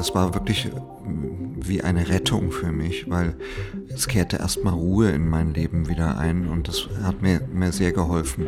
das war wirklich äh, wie eine Rettung für mich, weil es kehrte erstmal Ruhe in mein Leben wieder ein und das hat mir, mir sehr geholfen.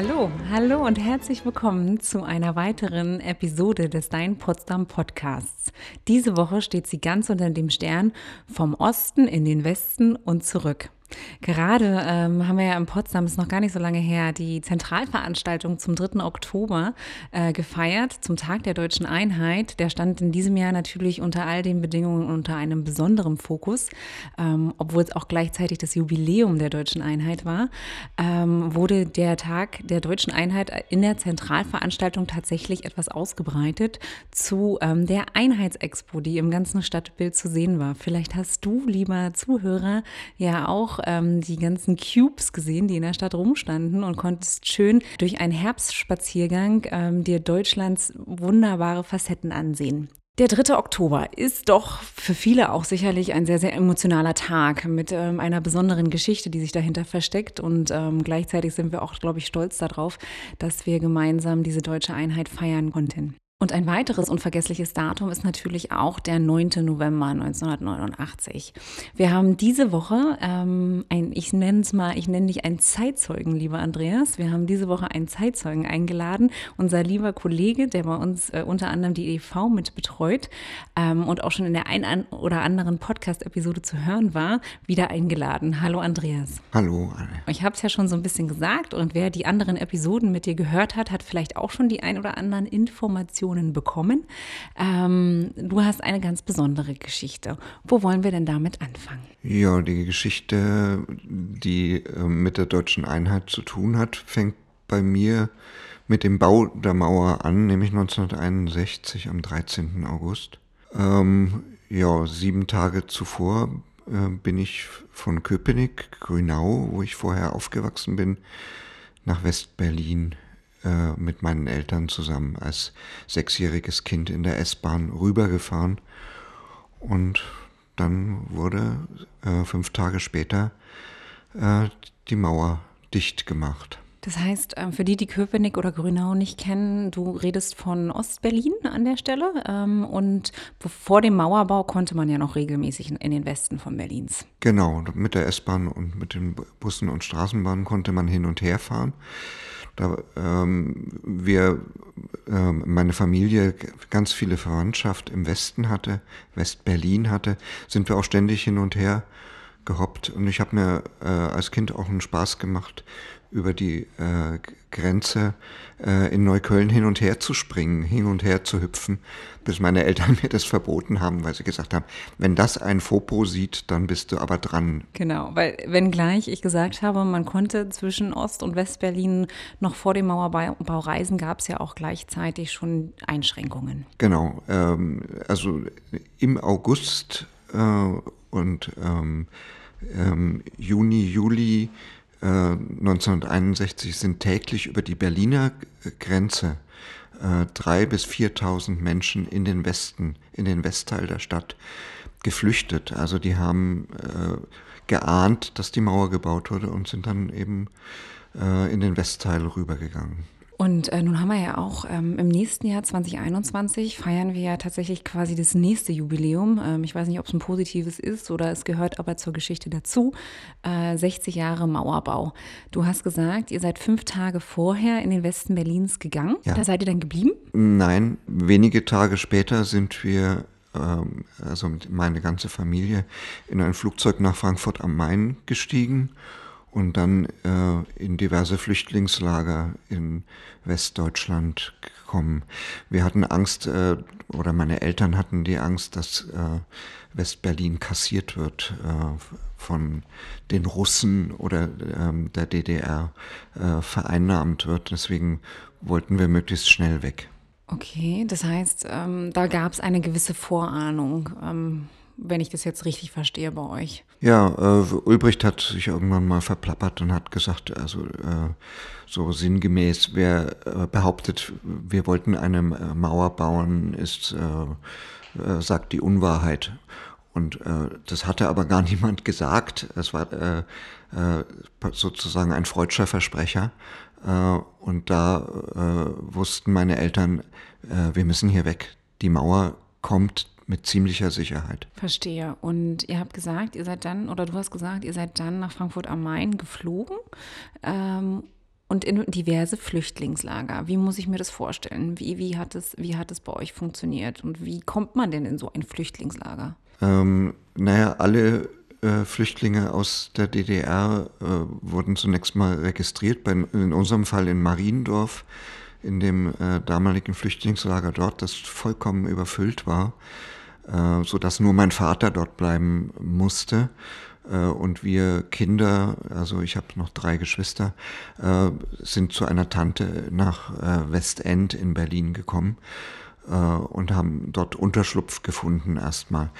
Hallo, hallo und herzlich willkommen zu einer weiteren Episode des Dein Potsdam Podcasts. Diese Woche steht sie ganz unter dem Stern vom Osten in den Westen und zurück. Gerade ähm, haben wir ja in Potsdam, ist noch gar nicht so lange her, die Zentralveranstaltung zum 3. Oktober äh, gefeiert, zum Tag der deutschen Einheit. Der stand in diesem Jahr natürlich unter all den Bedingungen unter einem besonderen Fokus, ähm, obwohl es auch gleichzeitig das Jubiläum der deutschen Einheit war, ähm, wurde der Tag der deutschen Einheit in der Zentralveranstaltung tatsächlich etwas ausgebreitet zu ähm, der Einheitsexpo, die im ganzen Stadtbild zu sehen war. Vielleicht hast du, lieber Zuhörer, ja auch ähm, die ganzen Cubes gesehen, die in der Stadt rumstanden und konntest schön durch einen Herbstspaziergang ähm, dir Deutschlands wunderbare Facetten ansehen. Der 3. Oktober ist doch für viele auch sicherlich ein sehr, sehr emotionaler Tag mit ähm, einer besonderen Geschichte, die sich dahinter versteckt. Und ähm, gleichzeitig sind wir auch, glaube ich, stolz darauf, dass wir gemeinsam diese deutsche Einheit feiern konnten. Und ein weiteres unvergessliches Datum ist natürlich auch der 9. November 1989. Wir haben diese Woche ähm, ein, ich nenne es mal, ich nenne dich einen Zeitzeugen, lieber Andreas. Wir haben diese Woche einen Zeitzeugen eingeladen. Unser lieber Kollege, der bei uns äh, unter anderem die EV mit betreut ähm, und auch schon in der einen oder anderen Podcast-Episode zu hören war, wieder eingeladen. Hallo Andreas. Hallo. Ich habe es ja schon so ein bisschen gesagt und wer die anderen Episoden mit dir gehört hat, hat vielleicht auch schon die ein oder anderen Informationen Informationen bekommen. Ähm, du hast eine ganz besondere Geschichte. Wo wollen wir denn damit anfangen? Ja, die Geschichte, die äh, mit der deutschen Einheit zu tun hat, fängt bei mir mit dem Bau der Mauer an, nämlich 1961 am 13. August. Ähm, ja, sieben Tage zuvor äh, bin ich von Köpenick, Grünau, wo ich vorher aufgewachsen bin, nach West-Berlin äh, mit meinen Eltern zusammen als sechsjähriges Kind in der S-Bahn rübergefahren. Und dann wurde äh, fünf Tage später äh, die Mauer dicht gemacht. Das heißt, ähm, für die, die Köpenick oder Grünau nicht kennen, du redest von Ostberlin an der Stelle. Ähm, und vor dem Mauerbau konnte man ja noch regelmäßig in den Westen von Berlins. Genau, mit der S-Bahn und mit den Bussen und Straßenbahnen konnte man hin und her fahren da ähm, wir, äh, meine Familie ganz viele Verwandtschaft im Westen hatte, West-Berlin hatte, sind wir auch ständig hin und her gehoppt. Und ich habe mir äh, als Kind auch einen Spaß gemacht, über die äh, Grenze äh, in Neukölln hin und her zu springen, hin und her zu hüpfen, bis meine Eltern mir das verboten haben, weil sie gesagt haben, wenn das ein Fopo sieht, dann bist du aber dran. Genau, weil wenngleich ich gesagt habe, man konnte zwischen Ost- und Westberlin noch vor dem Mauerbau reisen, gab es ja auch gleichzeitig schon Einschränkungen. Genau, ähm, also im August äh, und ähm, ähm, Juni, Juli 1961 äh, sind täglich über die Berliner Grenze äh, drei bis 4.000 Menschen in den Westen, in den Westteil der Stadt geflüchtet. Also die haben äh, geahnt, dass die Mauer gebaut wurde und sind dann eben äh, in den Westteil rübergegangen. Und äh, nun haben wir ja auch ähm, im nächsten Jahr 2021 feiern wir ja tatsächlich quasi das nächste Jubiläum. Ähm, ich weiß nicht, ob es ein positives ist oder es gehört aber zur Geschichte dazu. Äh, 60 Jahre Mauerbau. Du hast gesagt, ihr seid fünf Tage vorher in den Westen Berlins gegangen. Ja. Da seid ihr dann geblieben? Nein, wenige Tage später sind wir ähm, also meine ganze Familie, in ein Flugzeug nach Frankfurt am Main gestiegen und dann äh, in diverse Flüchtlingslager in Westdeutschland gekommen. Wir hatten Angst, äh, oder meine Eltern hatten die Angst, dass äh, Westberlin kassiert wird äh, von den Russen oder ähm, der DDR äh, vereinnahmt wird. Deswegen wollten wir möglichst schnell weg. Okay, das heißt, ähm, da gab es eine gewisse Vorahnung. Ähm wenn ich das jetzt richtig verstehe bei euch. Ja, äh, Ulbricht hat sich irgendwann mal verplappert und hat gesagt, also äh, so sinngemäß, wer äh, behauptet, wir wollten eine Mauer bauen, ist, äh, äh, sagt die Unwahrheit. Und äh, das hatte aber gar niemand gesagt. Es war äh, äh, sozusagen ein freudscher Versprecher. Äh, und da äh, wussten meine Eltern, äh, wir müssen hier weg. Die Mauer kommt mit ziemlicher Sicherheit. Verstehe. Und ihr habt gesagt, ihr seid dann, oder du hast gesagt, ihr seid dann nach Frankfurt am Main geflogen ähm, und in diverse Flüchtlingslager. Wie muss ich mir das vorstellen? Wie, wie, hat es, wie hat es bei euch funktioniert? Und wie kommt man denn in so ein Flüchtlingslager? Ähm, naja, alle äh, Flüchtlinge aus der DDR äh, wurden zunächst mal registriert, bei, in unserem Fall in Mariendorf, in dem äh, damaligen Flüchtlingslager dort, das vollkommen überfüllt war, äh, sodass nur mein Vater dort bleiben musste. Äh, und wir Kinder, also ich habe noch drei Geschwister, äh, sind zu einer Tante nach Westend in Berlin gekommen und haben dort Unterschlupf gefunden erstmal.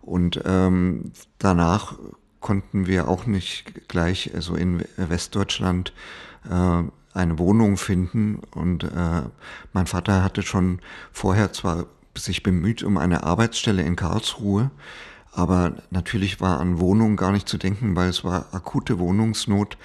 Und ähm, danach konnten wir auch nicht gleich also in Westdeutschland eine Wohnung finden. Und äh, mein Vater hatte schon vorher zwar sich bemüht um eine Arbeitsstelle in Karlsruhe, aber natürlich war an Wohnungen gar nicht zu denken, weil es war akute Wohnungsnot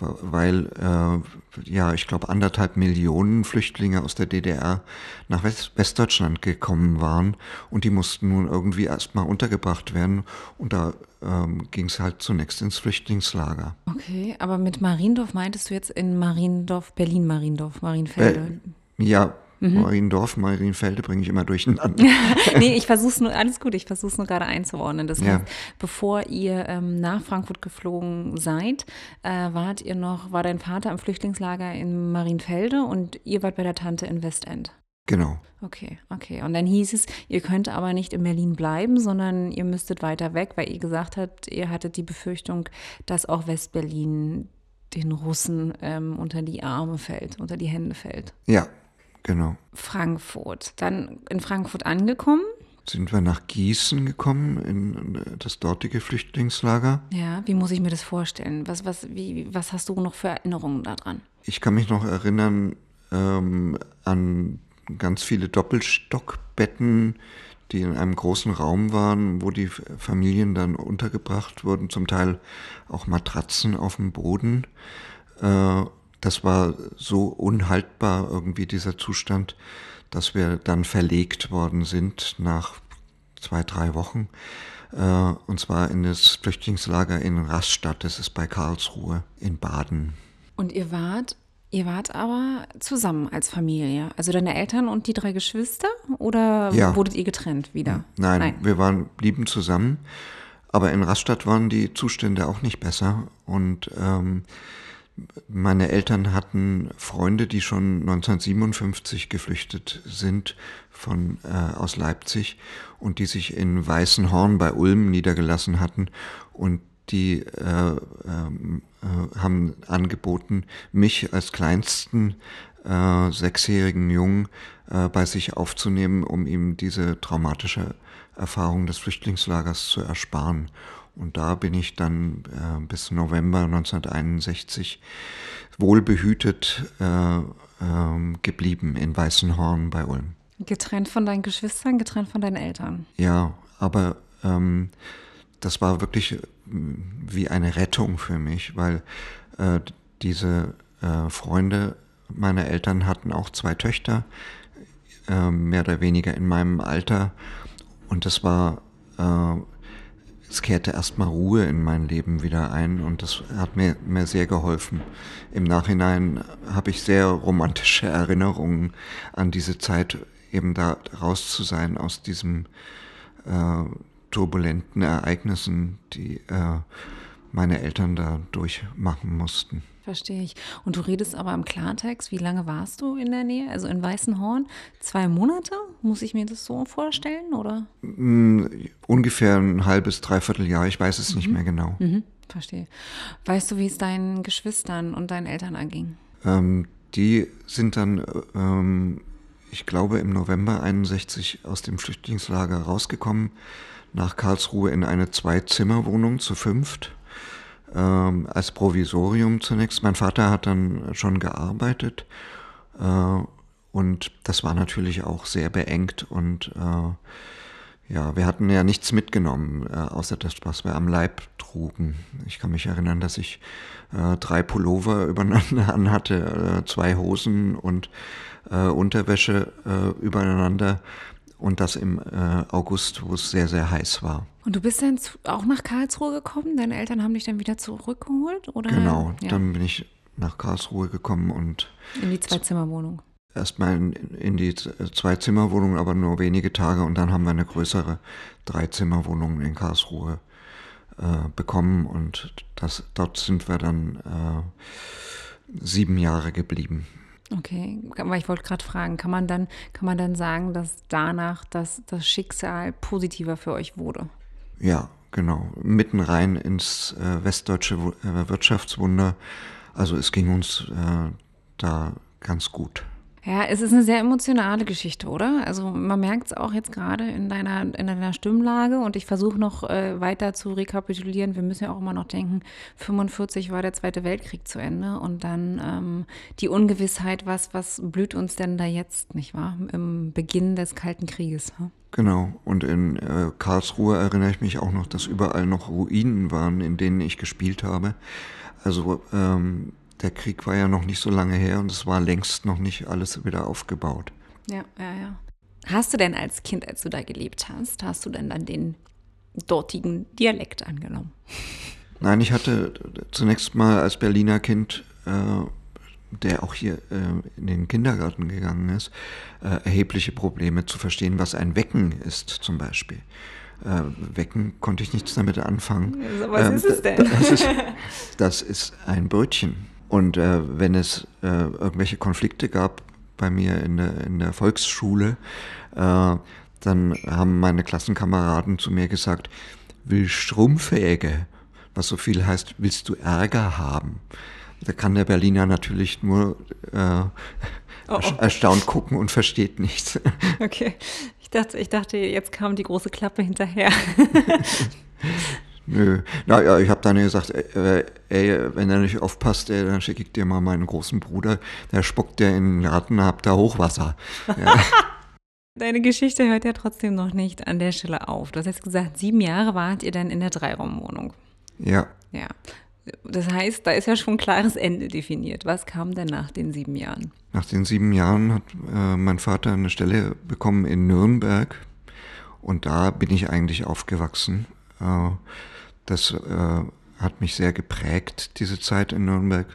weil äh, ja, ich glaube, anderthalb Millionen Flüchtlinge aus der DDR nach West Westdeutschland gekommen waren und die mussten nun irgendwie erstmal untergebracht werden und da ähm, ging es halt zunächst ins Flüchtlingslager. Okay, aber mit Mariendorf meintest du jetzt in Mariendorf, Berlin-Mariendorf, Marienfelde? Äh, ja, Mhm. Mariendorf, Marienfelde bringe ich immer durcheinander. nee, ich versuche es nur, alles gut, ich versuche es nur gerade einzuordnen. Das heißt, bevor ihr ähm, nach Frankfurt geflogen seid, äh, wart ihr noch, war dein Vater im Flüchtlingslager in Marienfelde und ihr wart bei der Tante in Westend. Genau. Okay, okay. Und dann hieß es, ihr könnt aber nicht in Berlin bleiben, sondern ihr müsstet weiter weg, weil ihr gesagt habt, ihr hattet die Befürchtung, dass auch Westberlin den Russen ähm, unter die Arme fällt, unter die Hände fällt. Ja, Genau. Frankfurt. Dann in Frankfurt angekommen. Sind wir nach Gießen gekommen, in das dortige Flüchtlingslager. Ja, wie muss ich mir das vorstellen? Was, was, wie, was hast du noch für Erinnerungen daran? Ich kann mich noch erinnern ähm, an ganz viele Doppelstockbetten, die in einem großen Raum waren, wo die Familien dann untergebracht wurden, zum Teil auch Matratzen auf dem Boden. Äh, das war so unhaltbar irgendwie dieser Zustand, dass wir dann verlegt worden sind nach zwei, drei Wochen. Äh, und zwar in das Flüchtlingslager in Rastatt, das ist bei Karlsruhe in Baden. Und ihr wart, ihr wart aber zusammen als Familie, also deine Eltern und die drei Geschwister oder ja. wurdet ihr getrennt wieder? Nein, Nein, wir waren, blieben zusammen, aber in Rastatt waren die Zustände auch nicht besser und ähm, meine Eltern hatten Freunde, die schon 1957 geflüchtet sind von, äh, aus Leipzig und die sich in Weißenhorn bei Ulm niedergelassen hatten und die äh, ähm, äh, haben angeboten, mich als kleinsten äh, sechsjährigen Jungen äh, bei sich aufzunehmen, um ihm diese traumatische Erfahrung des Flüchtlingslagers zu ersparen. Und da bin ich dann äh, bis November 1961 wohlbehütet äh, äh, geblieben in Weißenhorn bei Ulm. Getrennt von deinen Geschwistern, getrennt von deinen Eltern. Ja, aber ähm, das war wirklich äh, wie eine Rettung für mich, weil äh, diese äh, Freunde meiner Eltern hatten auch zwei Töchter, mehr oder weniger in meinem Alter. Und das war es kehrte erstmal Ruhe in mein Leben wieder ein und das hat mir, mir sehr geholfen. Im Nachhinein habe ich sehr romantische Erinnerungen an diese Zeit, eben da raus zu sein aus diesen äh, turbulenten Ereignissen, die äh, meine Eltern da durchmachen mussten. Verstehe ich. Und du redest aber im Klartext, wie lange warst du in der Nähe? Also in Weißenhorn? Zwei Monate? Muss ich mir das so vorstellen, oder? Mm, ungefähr ein halbes, dreiviertel Jahr. Ich weiß es mhm. nicht mehr genau. Mhm. Verstehe. Weißt du, wie es deinen Geschwistern und deinen Eltern anging? Ähm, die sind dann, ähm, ich glaube, im November 61 aus dem Flüchtlingslager rausgekommen, nach Karlsruhe in eine Zwei-Zimmer-Wohnung zu fünft ähm, als Provisorium zunächst. Mein Vater hat dann schon gearbeitet äh, und das war natürlich auch sehr beengt und äh, Ja, wir hatten ja nichts mitgenommen, äh, außer das, was wir am Leib trugen. Ich kann mich erinnern, dass ich äh, drei Pullover übereinander anhatte, äh, zwei Hosen und äh, Unterwäsche übereinander und das im August, wo es sehr, sehr heiß war. Und du bist dann auch nach Karlsruhe gekommen? Deine Eltern haben dich dann wieder zurückgeholt? Oder? Genau, ja. dann bin ich nach Karlsruhe gekommen und. In die Zweizimmerwohnung. Erstmal in, in die Zweizimmerwohnung, aber nur wenige Tage und dann haben wir eine größere Dreizimmerwohnung in Karlsruhe äh, bekommen und das, dort sind wir dann äh, sieben Jahre geblieben. Okay, aber ich wollte gerade fragen, kann man dann, kann man dann sagen, dass danach das, das Schicksal positiver für euch wurde? Ja, genau. Mitten rein ins äh, westdeutsche äh, Wirtschaftswunder. Also es ging uns äh, da ganz gut. Ja, es ist eine sehr emotionale Geschichte, oder? Also man merkt es auch jetzt gerade in deiner, in deiner Stimmlage und ich versuche noch äh, weiter zu rekapitulieren. Wir müssen ja auch immer noch denken, 45 war der Zweite Weltkrieg zu Ende und dann ähm, die Ungewissheit, was, was blüht uns denn da jetzt, nicht wahr? Im Beginn des Kalten Krieges. Hm? Genau, und in äh, Karlsruhe erinnere ich mich auch noch, dass überall noch Ruinen waren, in denen ich gespielt habe. Also ähm, der Krieg war ja noch nicht so lange her und es war längst noch nicht alles wieder aufgebaut. Ja, ja, ja. Hast du denn als Kind, als du da gelebt hast, hast du denn dann den dortigen Dialekt angenommen? Nein, ich hatte zunächst mal als Berliner Kind, äh, der auch hier äh, in den Kindergarten gegangen ist, äh, erhebliche Probleme zu verstehen, was ein Wecken ist zum Beispiel. Äh, wecken konnte ich nichts damit anfangen. Also, was ähm, ist es denn? Das ist, das ist ein Brötchen. Und äh, wenn es äh, irgendwelche Konflikte gab bei mir in der, in der Volksschule, äh, dann haben meine Klassenkameraden zu mir gesagt, will Strumpfäge, was so viel heißt, willst du Ärger haben? Da kann der Berliner natürlich nur äh, oh, oh. erstaunt gucken und versteht nichts. Okay, ich dachte, ich dachte, jetzt kam die große Klappe hinterher. Nö. Naja, ich habe dann gesagt, ey, ey, wenn er nicht aufpasst, ey, dann schicke ich dir mal meinen großen Bruder, der spuckt der in den Garten, habt da Hochwasser. Ja. Deine Geschichte hört ja trotzdem noch nicht an der Stelle auf. Du hast jetzt gesagt, sieben Jahre wart ihr dann in der Dreiraumwohnung. Ja. Ja. Das heißt, da ist ja schon ein klares Ende definiert. Was kam denn nach den sieben Jahren? Nach den sieben Jahren hat äh, mein Vater eine Stelle bekommen in Nürnberg und da bin ich eigentlich aufgewachsen. Äh, das äh, hat mich sehr geprägt, diese Zeit in Nürnberg.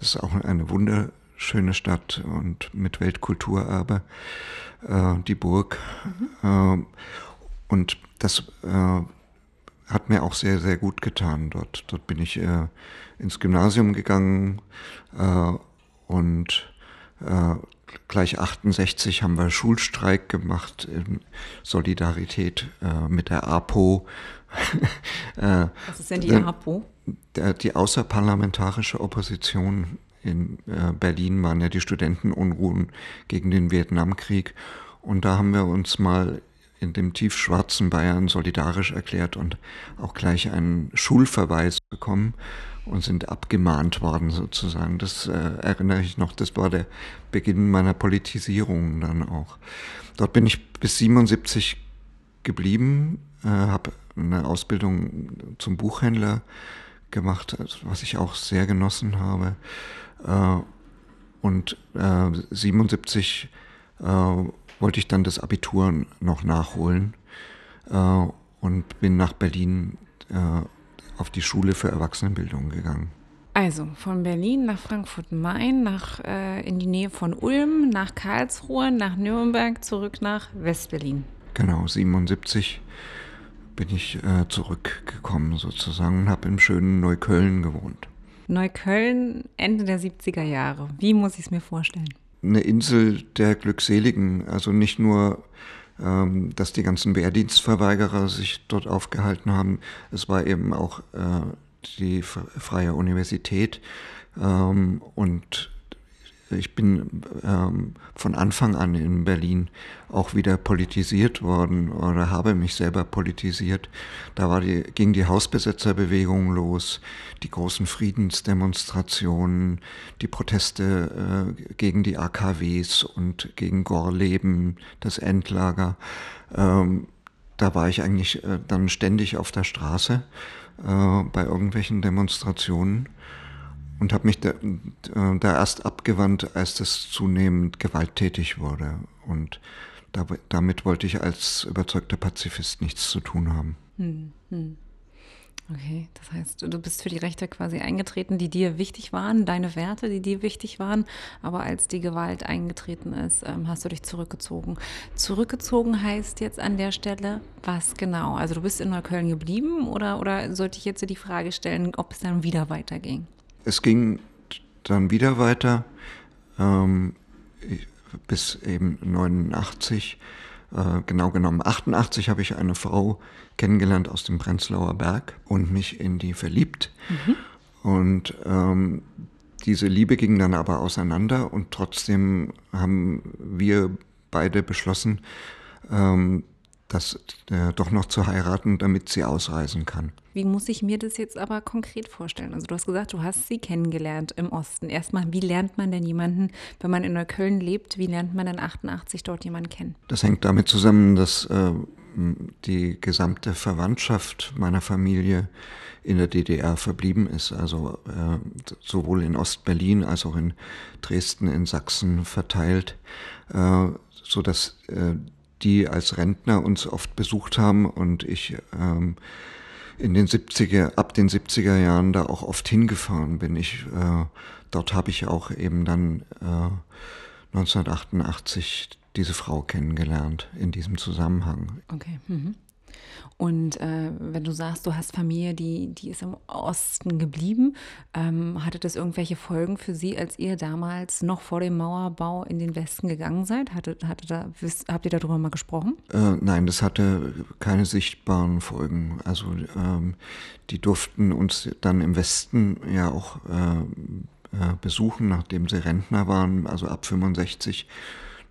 Es ist auch eine wunderschöne Stadt und mit Weltkulturerbe, äh, die Burg. Mhm. Äh, und das äh, hat mir auch sehr, sehr gut getan dort. Dort bin ich äh, ins Gymnasium gegangen äh, und äh, gleich 68 haben wir Schulstreik gemacht in Solidarität äh, mit der APO. äh, Was ist denn die APO? Der, die außerparlamentarische Opposition in äh, Berlin waren ja die Studentenunruhen gegen den Vietnamkrieg. Und da haben wir uns mal in dem tiefschwarzen Bayern solidarisch erklärt und auch gleich einen Schulverweis bekommen und sind abgemahnt worden sozusagen. Das äh, erinnere ich noch, das war der Beginn meiner Politisierung dann auch. Dort bin ich bis 77 geblieben, äh, habe eine Ausbildung zum Buchhändler gemacht, also was ich auch sehr genossen habe. Äh, und äh, 77 äh, wollte ich dann das Abitur noch nachholen äh, und bin nach Berlin äh, auf die Schule für Erwachsenenbildung gegangen. Also von Berlin nach Frankfurt-Main, nach äh, in die Nähe von Ulm, nach Karlsruhe, nach Nürnberg, zurück nach Westberlin. Genau, 77 bin ich äh, zurückgekommen sozusagen und habe im schönen Neukölln gewohnt. Neukölln Ende der 70er Jahre. Wie muss ich es mir vorstellen? Eine Insel der Glückseligen, also nicht nur ähm, dass die ganzen Wehrdienstverweigerer sich dort aufgehalten haben. Es war eben auch äh, die Freie Universität ähm, und ich bin ähm, von Anfang an in Berlin auch wieder politisiert worden oder habe mich selber politisiert. Da war die, ging die Hausbesetzerbewegung los, die großen Friedensdemonstrationen, die Proteste äh, gegen die AKWs und gegen Gorleben, das Endlager. Ähm, da war ich eigentlich äh, dann ständig auf der Straße äh, bei irgendwelchen Demonstrationen und habe mich da, äh, da, erst abgewandt, als das zunehmend gewalttätig wurde. Und da, damit wollte ich als überzeugter Pazifist nichts zu tun haben. Hm, hm. Okay, das heißt, du bist für die Rechte quasi eingetreten, die dir wichtig waren, deine Werte, die dir wichtig waren, aber als die Gewalt eingetreten ist, ähm, hast du dich zurückgezogen. Zurückgezogen heißt jetzt an der Stelle, was genau? Also du bist in Neukölln geblieben oder, oder sollte ich jetzt die Frage stellen, ob es dann wieder weiterging? Es ging dann wieder weiter ähm, bis eben 89 äh, genau genommen 88 habe ich eine Frau kennengelernt aus dem Prenzlauer Berg und mich in die verliebt. Mhm. Und ähm, diese Liebe ging dann aber auseinander und trotzdem haben wir beide beschlossen, ähm, das äh, doch noch zu heiraten, damit sie ausreisen kann. Wie muss ich mir das jetzt aber konkret vorstellen? Also du hast gesagt, du hast sie kennengelernt im Osten. Erstmal, wie lernt man denn jemanden, wenn man in Neukölln lebt, wie lernt man denn 88 dort jemanden kennen? Das hängt damit zusammen, dass äh, die gesamte Verwandtschaft meiner Familie in der DDR verblieben ist, also äh, sowohl in Ostberlin als auch in Dresden, in Sachsen verteilt, äh, sodass äh, die als Rentner uns oft besucht haben und ich ähm, in den 70er, ab den 70er Jahren da auch oft hingefahren bin. Ich, äh, dort habe ich auch eben dann äh, 1988 diese Frau kennengelernt in diesem Zusammenhang. Okay. Mhm. Und äh, wenn du sagst, du hast Familie, die, die ist im Osten geblieben, ähm, hatte das irgendwelche Folgen für sie, als ihr damals noch vor dem Mauerbau in den Westen gegangen seid? Hatte, hatte da, habt ihr darüber mal gesprochen? Äh, nein, das hatte keine sichtbaren Folgen. Also ähm, die durften uns dann im Westen ja auch äh, äh besuchen, nachdem sie Rentner waren, also ab 65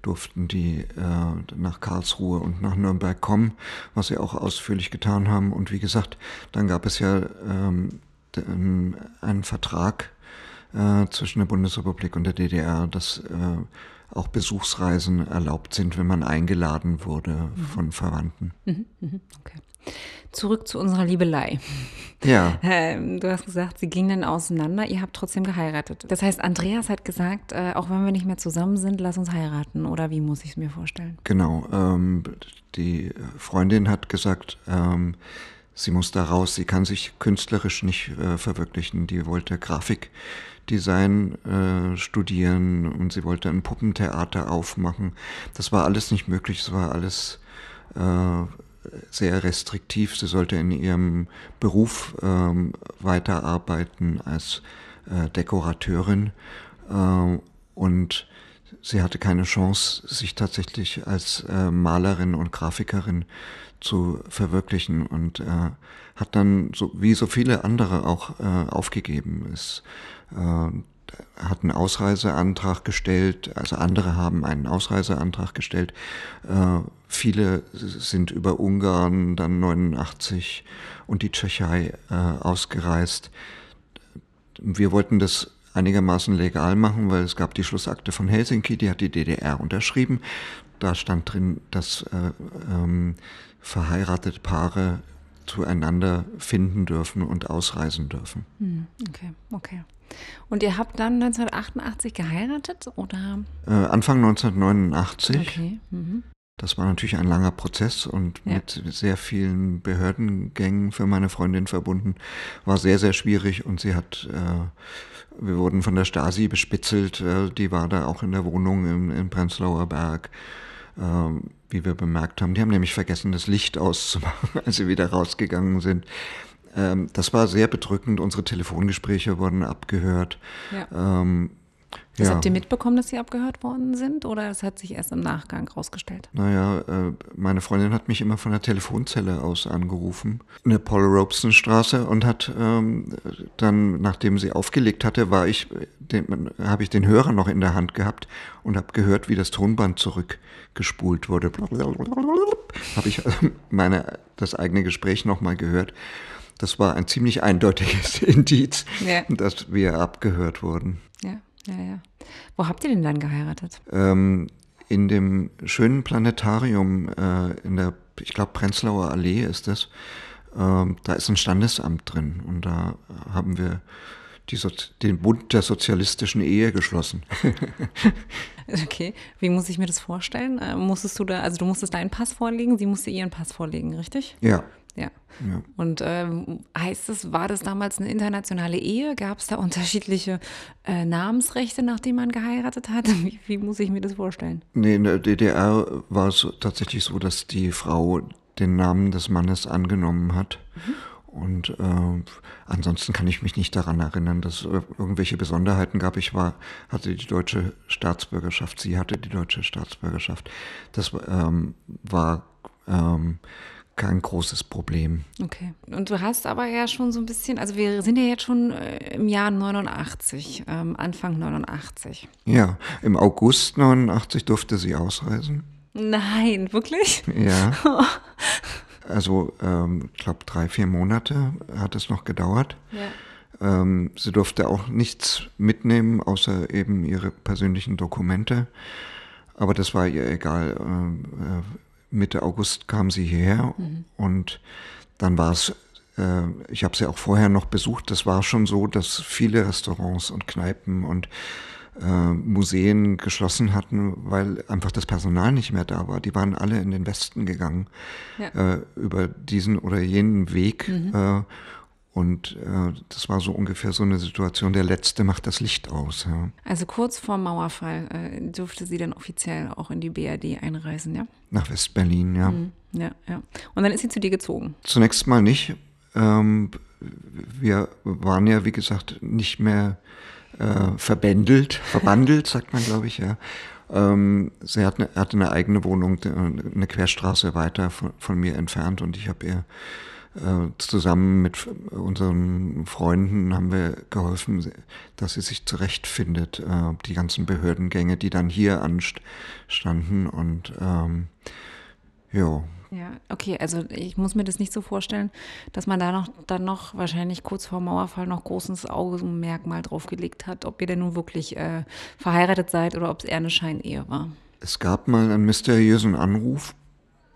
durften die äh, nach Karlsruhe und nach Nürnberg kommen, was sie auch ausführlich getan haben. Und wie gesagt, dann gab es ja ähm, einen Vertrag äh, zwischen der Bundesrepublik und der DDR, dass äh, auch Besuchsreisen erlaubt sind, wenn man eingeladen wurde mhm. von Verwandten. Mhm, mhm, okay. Zurück zu unserer Liebelei. Ja. Ähm, du hast gesagt, sie ging dann auseinander, ihr habt trotzdem geheiratet. Das heißt, Andreas hat gesagt, äh, auch wenn wir nicht mehr zusammen sind, lass uns heiraten. Oder wie muss ich es mir vorstellen? Genau. Ähm, die Freundin hat gesagt, ähm, sie muss da raus, sie kann sich künstlerisch nicht äh, verwirklichen. Die wollte Grafikdesign äh, studieren und sie wollte ein Puppentheater aufmachen. Das war alles nicht möglich, es war alles äh, sehr restriktiv. Sie sollte in ihrem Beruf ähm, weiterarbeiten als äh, Dekorateurin äh, und sie hatte keine Chance, sich tatsächlich als äh, Malerin und Grafikerin zu verwirklichen und äh, hat dann so wie so viele andere auch äh, aufgegeben. Es äh, hat einen Ausreiseantrag gestellt, also andere haben einen Ausreiseantrag gestellt. Äh, viele sind über Ungarn dann 89 und die Tschechei äh, ausgereist. Wir wollten das einigermaßen legal machen, weil es gab die Schlussakte von Helsinki, die hat die DDR unterschrieben. Da stand drin, dass äh, ähm, verheiratete Paare zueinander finden dürfen und ausreisen dürfen. Hm, okay, okay. Und ihr habt dann 1988 geheiratet oder? Äh, Anfang 1989. Okay. Mhm. Das war natürlich ein langer Prozess und ja. mit sehr vielen Behördengängen für meine Freundin verbunden. War sehr, sehr schwierig und sie hat, äh, wir wurden von der Stasi bespitzelt. Äh, die war da auch in der Wohnung im, im Prenzlauer Berg, wie wir bemerkt haben. Die haben nämlich vergessen, das Licht auszumachen, als sie wieder rausgegangen sind. Ähm, das war sehr bedrückend. Unsere Telefongespräche wurden abgehört. Ja. Ähm, das ja. habt ihr mitbekommen, dass sie abgehört worden sind oder das hat sich erst im Nachgang rausgestellt? Naja, äh, meine Freundin hat mich immer von der Telefonzelle aus angerufen, in der Paul Robeson Straße und hat ähm, dann, nachdem sie aufgelegt hatte, war ich, habe ich den Hörer noch in der Hand gehabt und habe gehört, wie das Tonband zurückgespult wurde. habe ich meine, das eigene Gespräch nochmal gehört das war ein ziemlich eindeutiges Indiz, ja. dass wir abgehört wurden. Ja, ja, ja. Wo habt ihr denn dann geheiratet? Ähm, in dem schönen Planetarium äh, in der, ich glaube, Prenzlauer Allee ist es, ähm, da ist ein Standesamt drin und da haben wir den Bund der sozialistischen Ehe geschlossen. okay, wie muss ich mir das vorstellen? Äh, musstest du da, also du musstest deinen Pass vorlegen, sie musste ihren Pass vorlegen, richtig? Ja. Ja. ja. Und ähm, heißt es, war das damals eine internationale Ehe? Gab es da unterschiedliche äh, Namensrechte, nachdem man geheiratet hat? Wie, wie, muss ich mir das vorstellen? Nee, in der DDR war es tatsächlich so, dass die Frau den Namen des Mannes angenommen hat. Mhm. Und äh, ansonsten kann ich mich nicht daran erinnern, dass es irgendwelche Besonderheiten gab. Ich war, hatte die deutsche Staatsbürgerschaft, sie hatte die deutsche Staatsbürgerschaft. Das ähm, war ähm, kein großes Problem. Okay. Und du hast aber ja schon so ein bisschen, also wir sind ja jetzt schon äh, im Jahr 89, ähm, Anfang 89. Ja, im August 89 durfte sie ausreisen. Nein, wirklich? Ja. Also, ähm, ich glaube, drei, vier Monate hat es noch gedauert. Ja. Ähm, sie durfte auch nichts mitnehmen, außer eben ihre persönlichen Dokumente. Aber das war ihr egal. Ähm, äh, Mitte August kam sie hierher mhm. und dann war es, äh, ich habe sie auch vorher noch besucht, das war schon so, dass viele Restaurants und Kneipen und äh, Museen geschlossen hatten, weil einfach das Personal nicht mehr da war. Die waren alle in den Westen gegangen ja. äh, über diesen oder jenen Weg. Mhm. Äh, und äh, das war so ungefähr so eine Situation, der Letzte macht das Licht aus. Ja. Also kurz vor Mauerfall äh, durfte sie dann offiziell auch in die BRD einreisen, ja? Nach West-Berlin, ja. Mhm. Ja, ja. Und dann ist sie zu dir gezogen? Zunächst mal nicht. Ähm, wir waren ja, wie gesagt, nicht mehr äh, verbändelt, verbandelt, sagt man, glaube ich, ja. Ähm, sie hat eine, hatte eine eigene Wohnung, eine Querstraße weiter von, von mir entfernt und ich habe ihr äh, zusammen mit unseren Freunden haben wir geholfen, dass sie sich zurechtfindet, äh, die ganzen Behördengänge, die dann hier anstanden und ähm, ja, ja, okay, also ich muss mir das nicht so vorstellen, dass man da noch dann noch wahrscheinlich kurz vor Mauerfall noch großes Augenmerkmal drauf gelegt hat, ob ihr denn nun wirklich äh, verheiratet seid oder ob es eher eine Scheinehe war. Es gab mal einen mysteriösen Anruf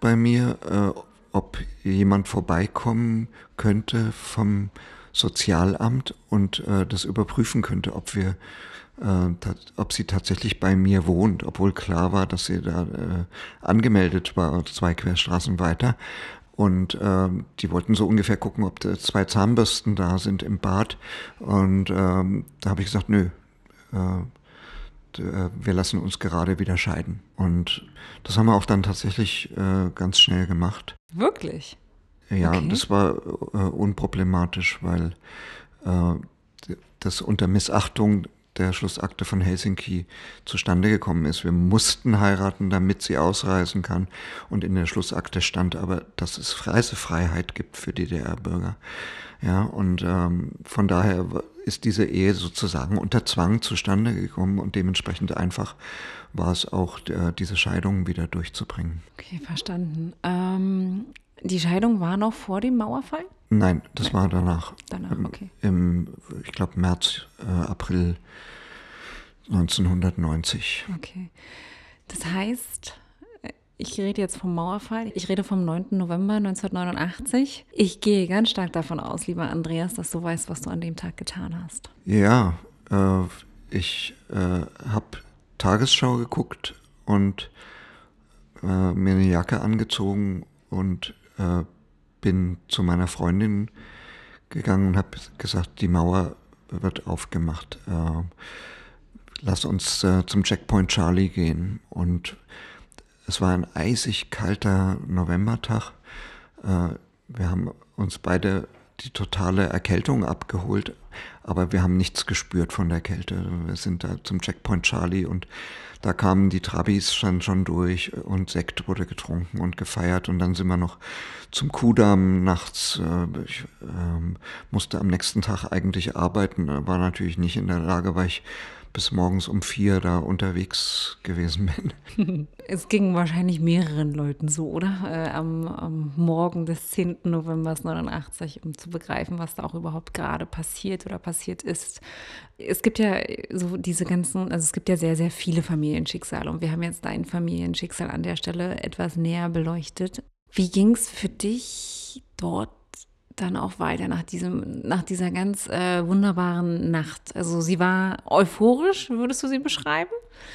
bei mir, äh, ob jemand vorbeikommen könnte vom Sozialamt und äh, das überprüfen könnte, ob wir äh, ob sie tatsächlich bei mir wohnt, obwohl klar war, dass sie da äh, angemeldet war, zwei Querstraßen weiter. Und äh, die wollten so ungefähr gucken, ob da zwei Zahnbürsten da sind im Bad. Und ähm, da habe ich gesagt, nö, äh, äh, wir lassen uns gerade wieder scheiden. Und das haben wir auch dann tatsächlich äh, ganz schnell gemacht. Wirklich? Ja, okay. das war äh, unproblematisch, weil äh, das unter Missachtung der Schlussakte von Helsinki zustande gekommen ist. Wir mussten heiraten, damit sie ausreisen kann. Und in der Schlussakte stand aber, dass es Reisefreiheit gibt für DDR-Bürger. Ja, und ähm, von daher ist diese Ehe sozusagen unter Zwang zustande gekommen und dementsprechend einfach war es auch, äh, diese Scheidung wieder durchzubringen. Okay, verstanden. Ähm, die Scheidung war noch vor dem Mauerfall? Nein, das Nein. war danach. Danach, okay. Im, ich glaube, März, äh, April 1990. Okay. Das heißt, ich rede jetzt vom Mauerfall. Ich rede vom 9. November 1989. Ich gehe ganz stark davon aus, lieber Andreas, dass du weißt, was du an dem Tag getan hast. Ja, äh, ich äh, habe Tagesschau geguckt und äh, mir eine Jacke angezogen und äh, bin zu meiner Freundin gegangen und habe gesagt, die Mauer wird aufgemacht. Äh, lass uns äh, zum Checkpoint Charlie gehen. Und es war ein eisig kalter Novembertag. Äh, wir haben uns beide die totale Erkältung abgeholt, aber wir haben nichts gespürt von der Kälte. Wir sind da zum Checkpoint Charlie und da kamen die Trabis schon, schon durch und Sekt wurde getrunken und gefeiert und dann sind wir noch zum Kudamm nachts. Äh, ich äh, musste am nächsten Tag eigentlich arbeiten, war natürlich nicht in der Lage, weil ich bis morgens um vier da unterwegs gewesen bin. Es ging wahrscheinlich mehreren Leuten so, oder? Äh, am, am, Morgen des 10. November 89, um zu begreifen, was da auch überhaupt gerade passiert oder passiert ist. Es gibt ja so diese ganzen, also es gibt ja sehr, sehr viele Familienschicksale und wir haben jetzt dein Familienschicksal an der Stelle etwas näher beleuchtet. Wie ging es für dich dort dann auch weiter nach diesem, nach dieser ganz äh, wunderbaren Nacht. Also sie war euphorisch, würdest du sie beschreiben?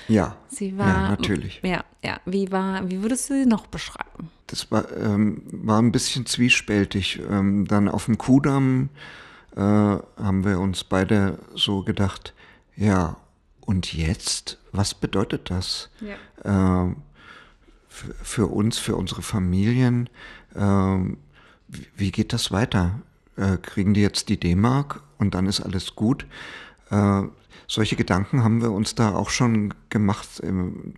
Ja. Sie war ja, natürlich. Ja, ja. Wie war, wie würdest du sie noch beschreiben? Das war, ähm, war ein bisschen zwiespältig. Ähm, dann auf dem Kudamm äh, haben wir uns beide so gedacht, ja, und jetzt? Was bedeutet das? Ja. Äh, für uns, für unsere Familien? Ähm, wie geht das weiter? Äh, kriegen die jetzt die D-Mark und dann ist alles gut? Äh, solche Gedanken haben wir uns da auch schon gemacht, ähm,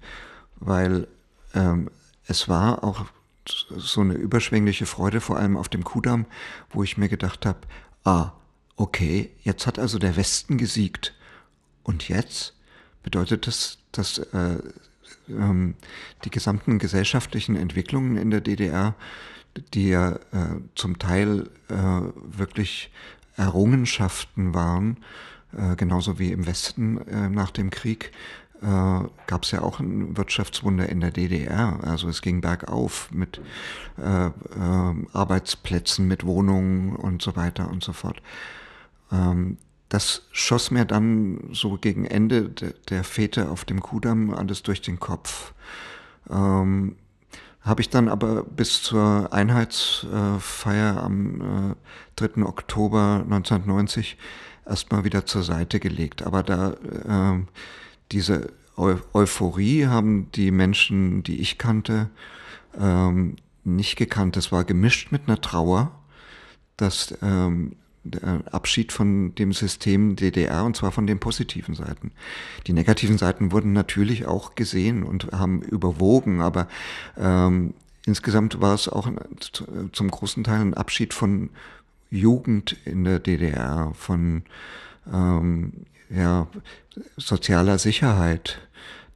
weil ähm, es war auch so eine überschwängliche Freude, vor allem auf dem Kudamm, wo ich mir gedacht habe, ah, okay, jetzt hat also der Westen gesiegt. Und jetzt bedeutet das, dass äh, ähm, die gesamten gesellschaftlichen Entwicklungen in der DDR die ja äh, zum Teil äh, wirklich Errungenschaften waren, äh, genauso wie im Westen äh, nach dem Krieg, äh, gab es ja auch ein Wirtschaftswunder in der DDR. Also es ging bergauf mit äh, Arbeitsplätzen, mit Wohnungen und so weiter und so fort. Ähm, das schoss mir dann so gegen Ende de, der Fete auf dem Kudamm alles durch den Kopf. Ähm, habe ich dann aber bis zur Einheitsfeier am 3. Äh, Oktober 1990 erstmal wieder zur Seite gelegt. Aber da äh, diese Eu Euphorie haben die Menschen, die ich kannte, ähm, nicht gekannt. Es war gemischt mit einer Trauer, dass ähm, Abschied von dem System DDR und zwar von den positiven Seiten. Die negativen Seiten wurden natürlich auch gesehen und haben überwogen, aber ähm, insgesamt war es auch zum großen Teil ein Abschied von Jugend in der DDR, von ähm, ja, sozialer Sicherheit,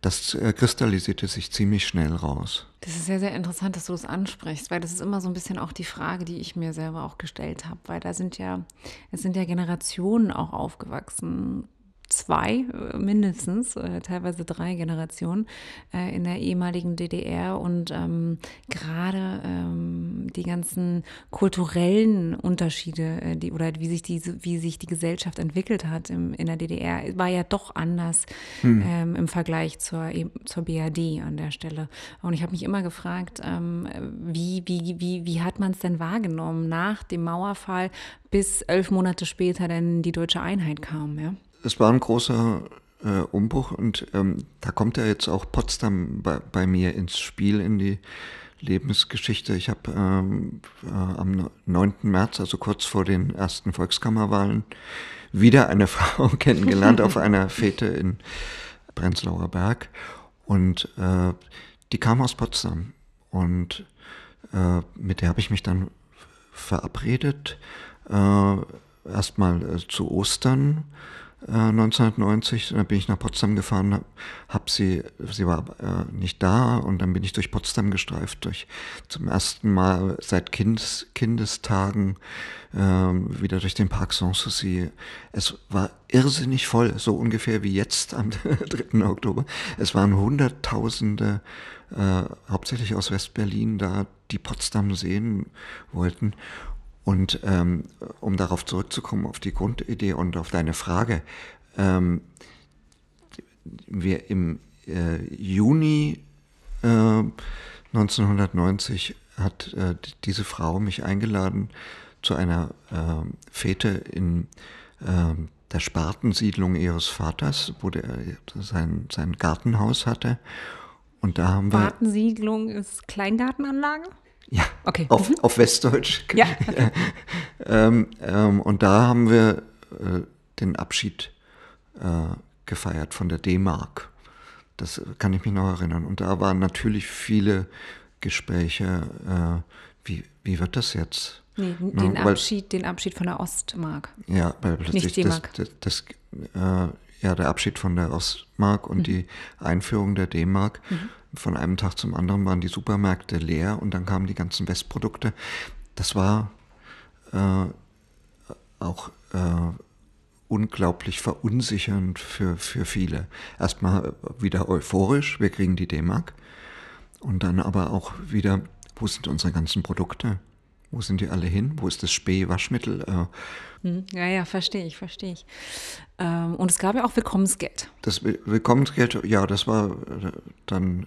das äh, kristallisierte sich ziemlich schnell raus. Das ist sehr, sehr interessant, dass du das ansprichst, weil das ist immer so ein bisschen auch die Frage, die ich mir selber auch gestellt habe, weil da sind ja, es sind ja Generationen auch aufgewachsen, zwei äh, mindestens, äh, teilweise drei Generationen äh, in der ehemaligen DDR und ähm, gerade ähm, die ganzen kulturellen Unterschiede, äh, die oder wie sich diese, wie sich die Gesellschaft entwickelt hat im, in der DDR, war ja doch anders hm. ähm, im Vergleich zur, zur BRD an der Stelle. Und ich habe mich immer gefragt, ähm, wie, wie, wie, wie hat man es denn wahrgenommen nach dem Mauerfall bis elf Monate später denn die deutsche Einheit kam, ja? Es war ein großer äh, Umbruch und ähm, da kommt ja jetzt auch Potsdam bei, bei, mir ins Spiel, in die Lebensgeschichte. Ich habe ähm, äh, am 9. März, also kurz vor den ersten Volkskammerwahlen, wieder eine Frau kennengelernt auf einer Fete in Prenzlauer Berg und äh, die kam aus Potsdam und äh, mit der habe ich mich dann verabredet, äh, erstmal äh, zu Ostern 1990. Dann bin ich nach Potsdam gefahren, hab sie, sie war äh, nicht da und dann bin ich durch Potsdam gestreift, durch zum ersten Mal seit Kindes, Kindestagen äh, wieder durch den Park Sanssouci. Es war irrsinnig voll, so ungefähr wie jetzt am 3. Oktober. Es waren Hunderttausende, äh, hauptsächlich aus West-Berlin, da, die Potsdam sehen wollten. Und ähm, um darauf zurückzukommen, auf die Grundidee und auf deine Frage, ähm, wir im äh, Juni äh, 1990 hat äh, diese Frau mich eingeladen zu einer äh, Fete in ähm, der Spartensiedlung ihres Vaters, wo der sein, sein Gartenhaus hatte. Und da haben wir. Spartensiedlung ist Kleingartenanlage? Ja, okay. auf, mhm. auf Westdeutsch. Ja. ähm, ähm, und da haben wir äh, den Abschied äh, gefeiert von der D-Mark. Das kann ich mich noch erinnern. Und da waren natürlich viele Gespräche, äh, wie, wie wird das jetzt? Nee, ne, den, weil, Abschied, den Abschied von der Ostmark. Ja, weil plötzlich das, das, das äh, ja, der Abschied von der Ostmark und mhm. die Einführung der D-Mark. Mhm. Von einem Tag zum anderen waren die Supermärkte leer und dann kamen die ganzen Westprodukte. Das war äh, auch äh, unglaublich verunsichernd für, für viele. Erstmal wieder euphorisch, wir kriegen die D-Mark. Und dann aber auch wieder, wo sind unsere ganzen Produkte? Wo sind die alle hin? Wo ist das Spee-Waschmittel? Äh, hm, ja, ja, verstehe ich, verstehe ich. Ähm, und es gab ja auch Willkommensgeld. Das Willkommensgeld, ja, das war äh, dann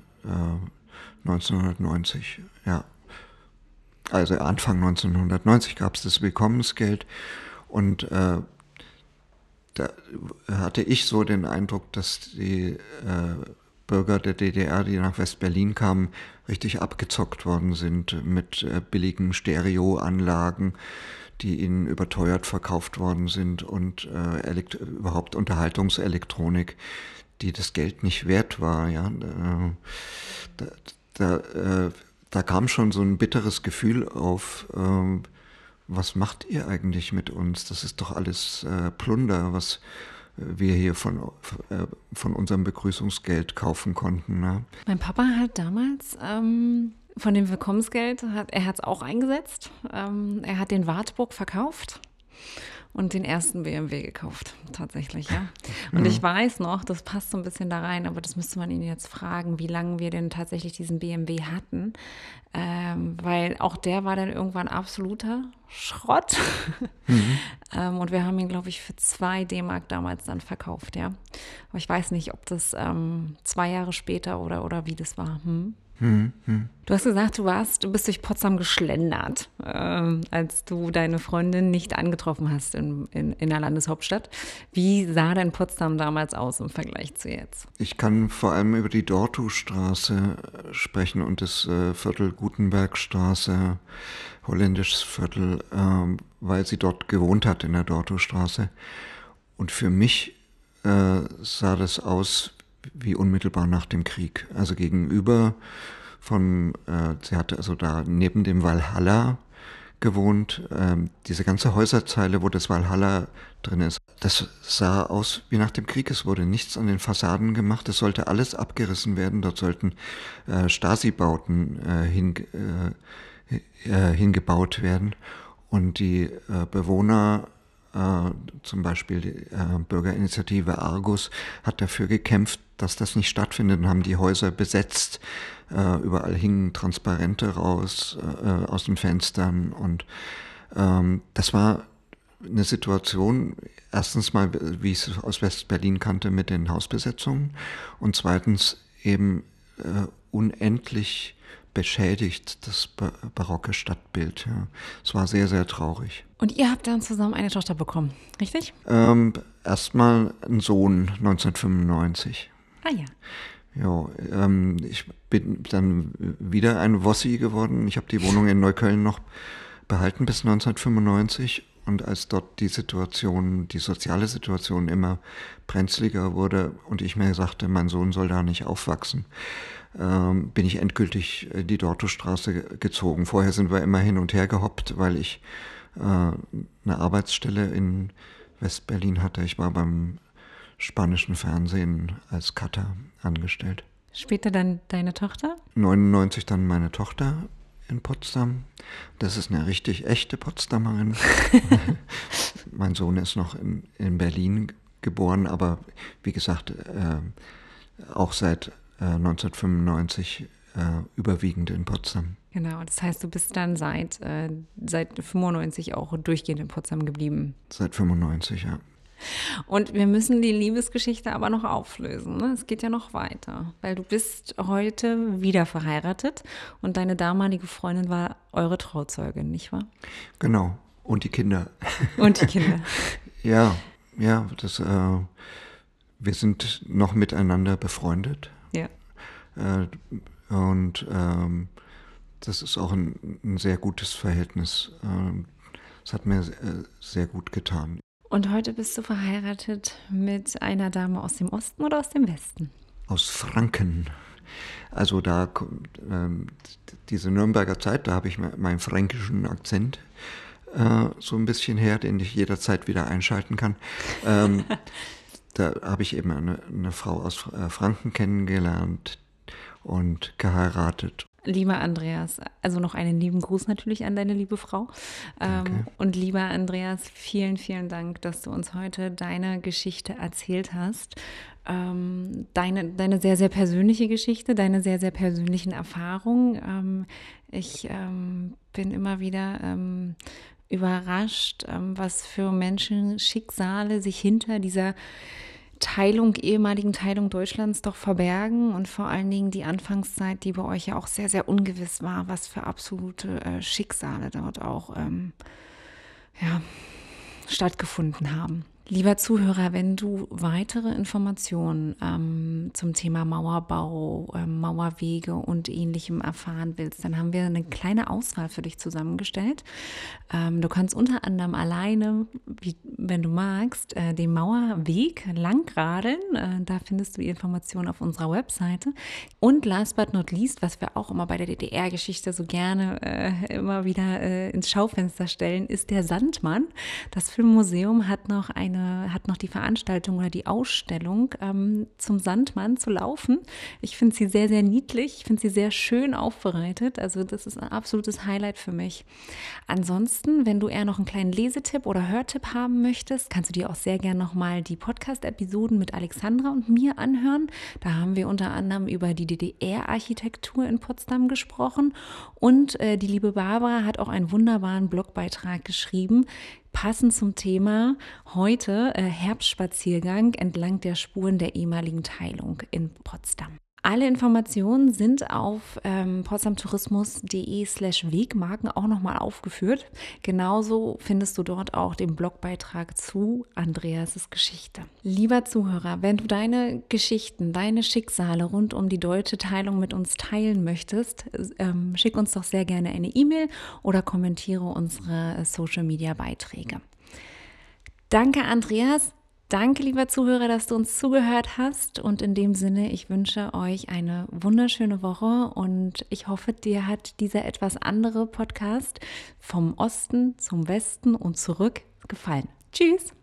1990, äh, ja. Also Anfang 1990 gab es das Willkommensgeld und äh, da hatte ich so den Eindruck, dass die Bürger der DDR, die nach West-Berlin kamen, richtig abgezockt worden sind mit äh, billigen Stereoanlagen, die ihnen überteuert verkauft worden sind und äh, überhaupt Unterhaltungselektronik, die das Geld nicht wert war. Ja, äh, da, da, äh, da, kam schon so ein bitteres Gefühl auf. Ähm, was macht ihr eigentlich mit uns? Das ist doch alles äh, Plunder, was wir hier von, äh, von unserem Begrüßungsgeld kaufen konnten. Ne? Mein Papa hat damals ähm, von dem Willkommensgeld, hat, er hat es auch eingesetzt. Ähm, er hat den Wartburg verkauft und den ersten BMW gekauft, tatsächlich, ja. Und ich weiß noch, das passt so ein bisschen da rein, aber das müsste man ihn jetzt fragen, wie lange wir denn tatsächlich diesen BMW hatten, ähm, weil auch der war dann irgendwann absoluter Schrott. Mhm. ähm, und wir haben ihn, glaube ich, für zwei D-Mark damals dann verkauft, ja. Aber ich weiß nicht, ob das ähm, zwei Jahre später oder, oder wie das war. Hm? Du hast gesagt, du warst, du bist durch Potsdam geschlendert, äh, als du deine Freundin nicht angetroffen hast in, in, in der Landeshauptstadt. Wie sah denn Potsdam damals aus im Vergleich zu jetzt? Ich kann vor allem über die Dortustraße sprechen und das äh, Viertel Gutenbergstraße, holländisches Viertel, äh, weil sie dort gewohnt hat in der Dortustraße. Und für mich äh, sah das aus wie unmittelbar nach dem Krieg. Also gegenüber von, äh, sie hatte also da neben dem Valhalla gewohnt. Ähm, diese ganze Häuserzeile, wo das Valhalla drin ist, das sah aus wie nach dem Krieg. Es wurde nichts an den Fassaden gemacht. Es sollte alles abgerissen werden. Dort sollten äh, Stasi-Bauten äh, hin, äh, äh, hingebaut werden. Und die äh, Bewohner äh, zum Beispiel die äh, Bürgerinitiative Argus hat dafür gekämpft, dass das nicht stattfindet und haben die Häuser besetzt. Äh, überall hingen Transparente raus äh, aus den Fenstern und ähm, das war eine Situation, erstens mal, wie ich es aus West-Berlin kannte mit den Hausbesetzungen und zweitens eben äh, unendlich beschädigt, das barocke Stadtbild. Ja. Es war sehr, sehr traurig. Und ihr habt dann zusammen eine Tochter bekommen, richtig? Ähm, Erstmal einen Sohn 1995. Ah ja. Ja, ähm, ich bin dann wieder ein Wossi geworden. Ich habe die Wohnung in Neukölln noch behalten bis 1995 und als dort die Situation, die soziale Situation immer brenzliger wurde und ich mir sagte, mein Sohn soll da nicht aufwachsen, ähm, bin ich endgültig die Dortostraße gezogen. Vorher sind wir immer hin und her gehoppt, weil ich äh, eine Arbeitsstelle in Westberlin hatte. Ich war beim spanischen Fernsehen als Cutter angestellt. Später dann deine Tochter? 99 dann meine Tochter in Potsdam. Das ist eine richtig echte Potsdamerin. mein Sohn ist noch in, in Berlin geboren, aber wie gesagt, äh, auch seit äh, 1995 äh, überwiegend in Potsdam. Genau, das heißt, du bist dann seit, äh, seit 95 auch durchgehend in Potsdam geblieben. Seit 95, ja. Und wir müssen die Liebesgeschichte aber noch auflösen. Ne? Es geht ja noch weiter, weil du bist heute wieder verheiratet und deine damalige Freundin war eure Trauzeugin, nicht wahr? Genau. Und die Kinder. Und die Kinder. ja, ja, das, äh, wir sind noch miteinander befreundet. Äh, und ähm, das ist auch ein, ein sehr gutes Verhältnis. Ähm, es hat mir sehr, sehr gut getan. Und heute bist du verheiratet mit einer Dame aus dem Osten oder aus dem Westen? Aus Franken. Also da ähm, diese Nürnberger Zeit, da habe ich meinen fränkischen Akzent äh, so ein bisschen her, den ich jederzeit wieder einschalten kann. Da habe ich eben eine, eine Frau aus äh, Franken kennengelernt und geheiratet. Lieber Andreas, also noch einen lieben Gruß natürlich an deine liebe Frau. Ähm, und lieber Andreas, vielen, vielen Dank, dass du uns heute deine Geschichte erzählt hast. Ähm, deine, deine sehr, sehr persönliche Geschichte, deine sehr, sehr persönlichen Erfahrungen. Ähm, ich ähm, bin immer wieder ähm, überrascht, ähm, was für Menschen, Schicksale sich hinter dieser Teilung, ehemaligen Teilung Deutschlands doch verbergen und vor allen Dingen die Anfangszeit, die bei euch ja auch sehr, sehr ungewiss war, was für absolute äh, Schicksale dort auch ähm, ja, stattgefunden haben. Lieber Zuhörer, wenn du weitere Informationen ähm, zum Thema Mauerbau, äh, Mauerwege und ähnlichem erfahren willst, dann haben wir eine kleine Auswahl für dich zusammengestellt. Ähm, du kannst unter anderem alleine, wie, wenn du magst, äh, den Mauerweg langradeln. Äh, da findest du die Informationen auf unserer Webseite. Und last but not least, was wir auch immer bei der DDR-Geschichte so gerne äh, immer wieder äh, ins Schaufenster stellen, ist der Sandmann. Das Filmmuseum hat noch eine eine, hat noch die Veranstaltung oder die Ausstellung ähm, zum Sandmann zu laufen. Ich finde sie sehr, sehr niedlich. Ich finde sie sehr schön aufbereitet. Also das ist ein absolutes Highlight für mich. Ansonsten, wenn du eher noch einen kleinen Lesetipp oder Hörtipp haben möchtest, kannst du dir auch sehr gerne nochmal die Podcast-Episoden mit Alexandra und mir anhören. Da haben wir unter anderem über die DDR-Architektur in Potsdam gesprochen. Und äh, die liebe Barbara hat auch einen wunderbaren Blogbeitrag geschrieben, passend zum Thema heute äh, Herbstspaziergang entlang der Spuren der ehemaligen Teilung in Potsdam. Alle Informationen sind auf ähm, potsdamtourismus.de slash Wegmarken auch nochmal aufgeführt. Genauso findest du dort auch den Blogbeitrag zu Andreas' Geschichte. Lieber Zuhörer, wenn du deine Geschichten, deine Schicksale rund um die deutsche Teilung mit uns teilen möchtest, ähm, schick uns doch sehr gerne eine E-Mail oder kommentiere unsere Social-Media-Beiträge. Danke, Andreas. Danke, lieber Zuhörer, dass du uns zugehört hast. Und in dem Sinne, ich wünsche euch eine wunderschöne Woche und ich hoffe, dir hat dieser etwas andere Podcast vom Osten zum Westen und zurück gefallen. Tschüss!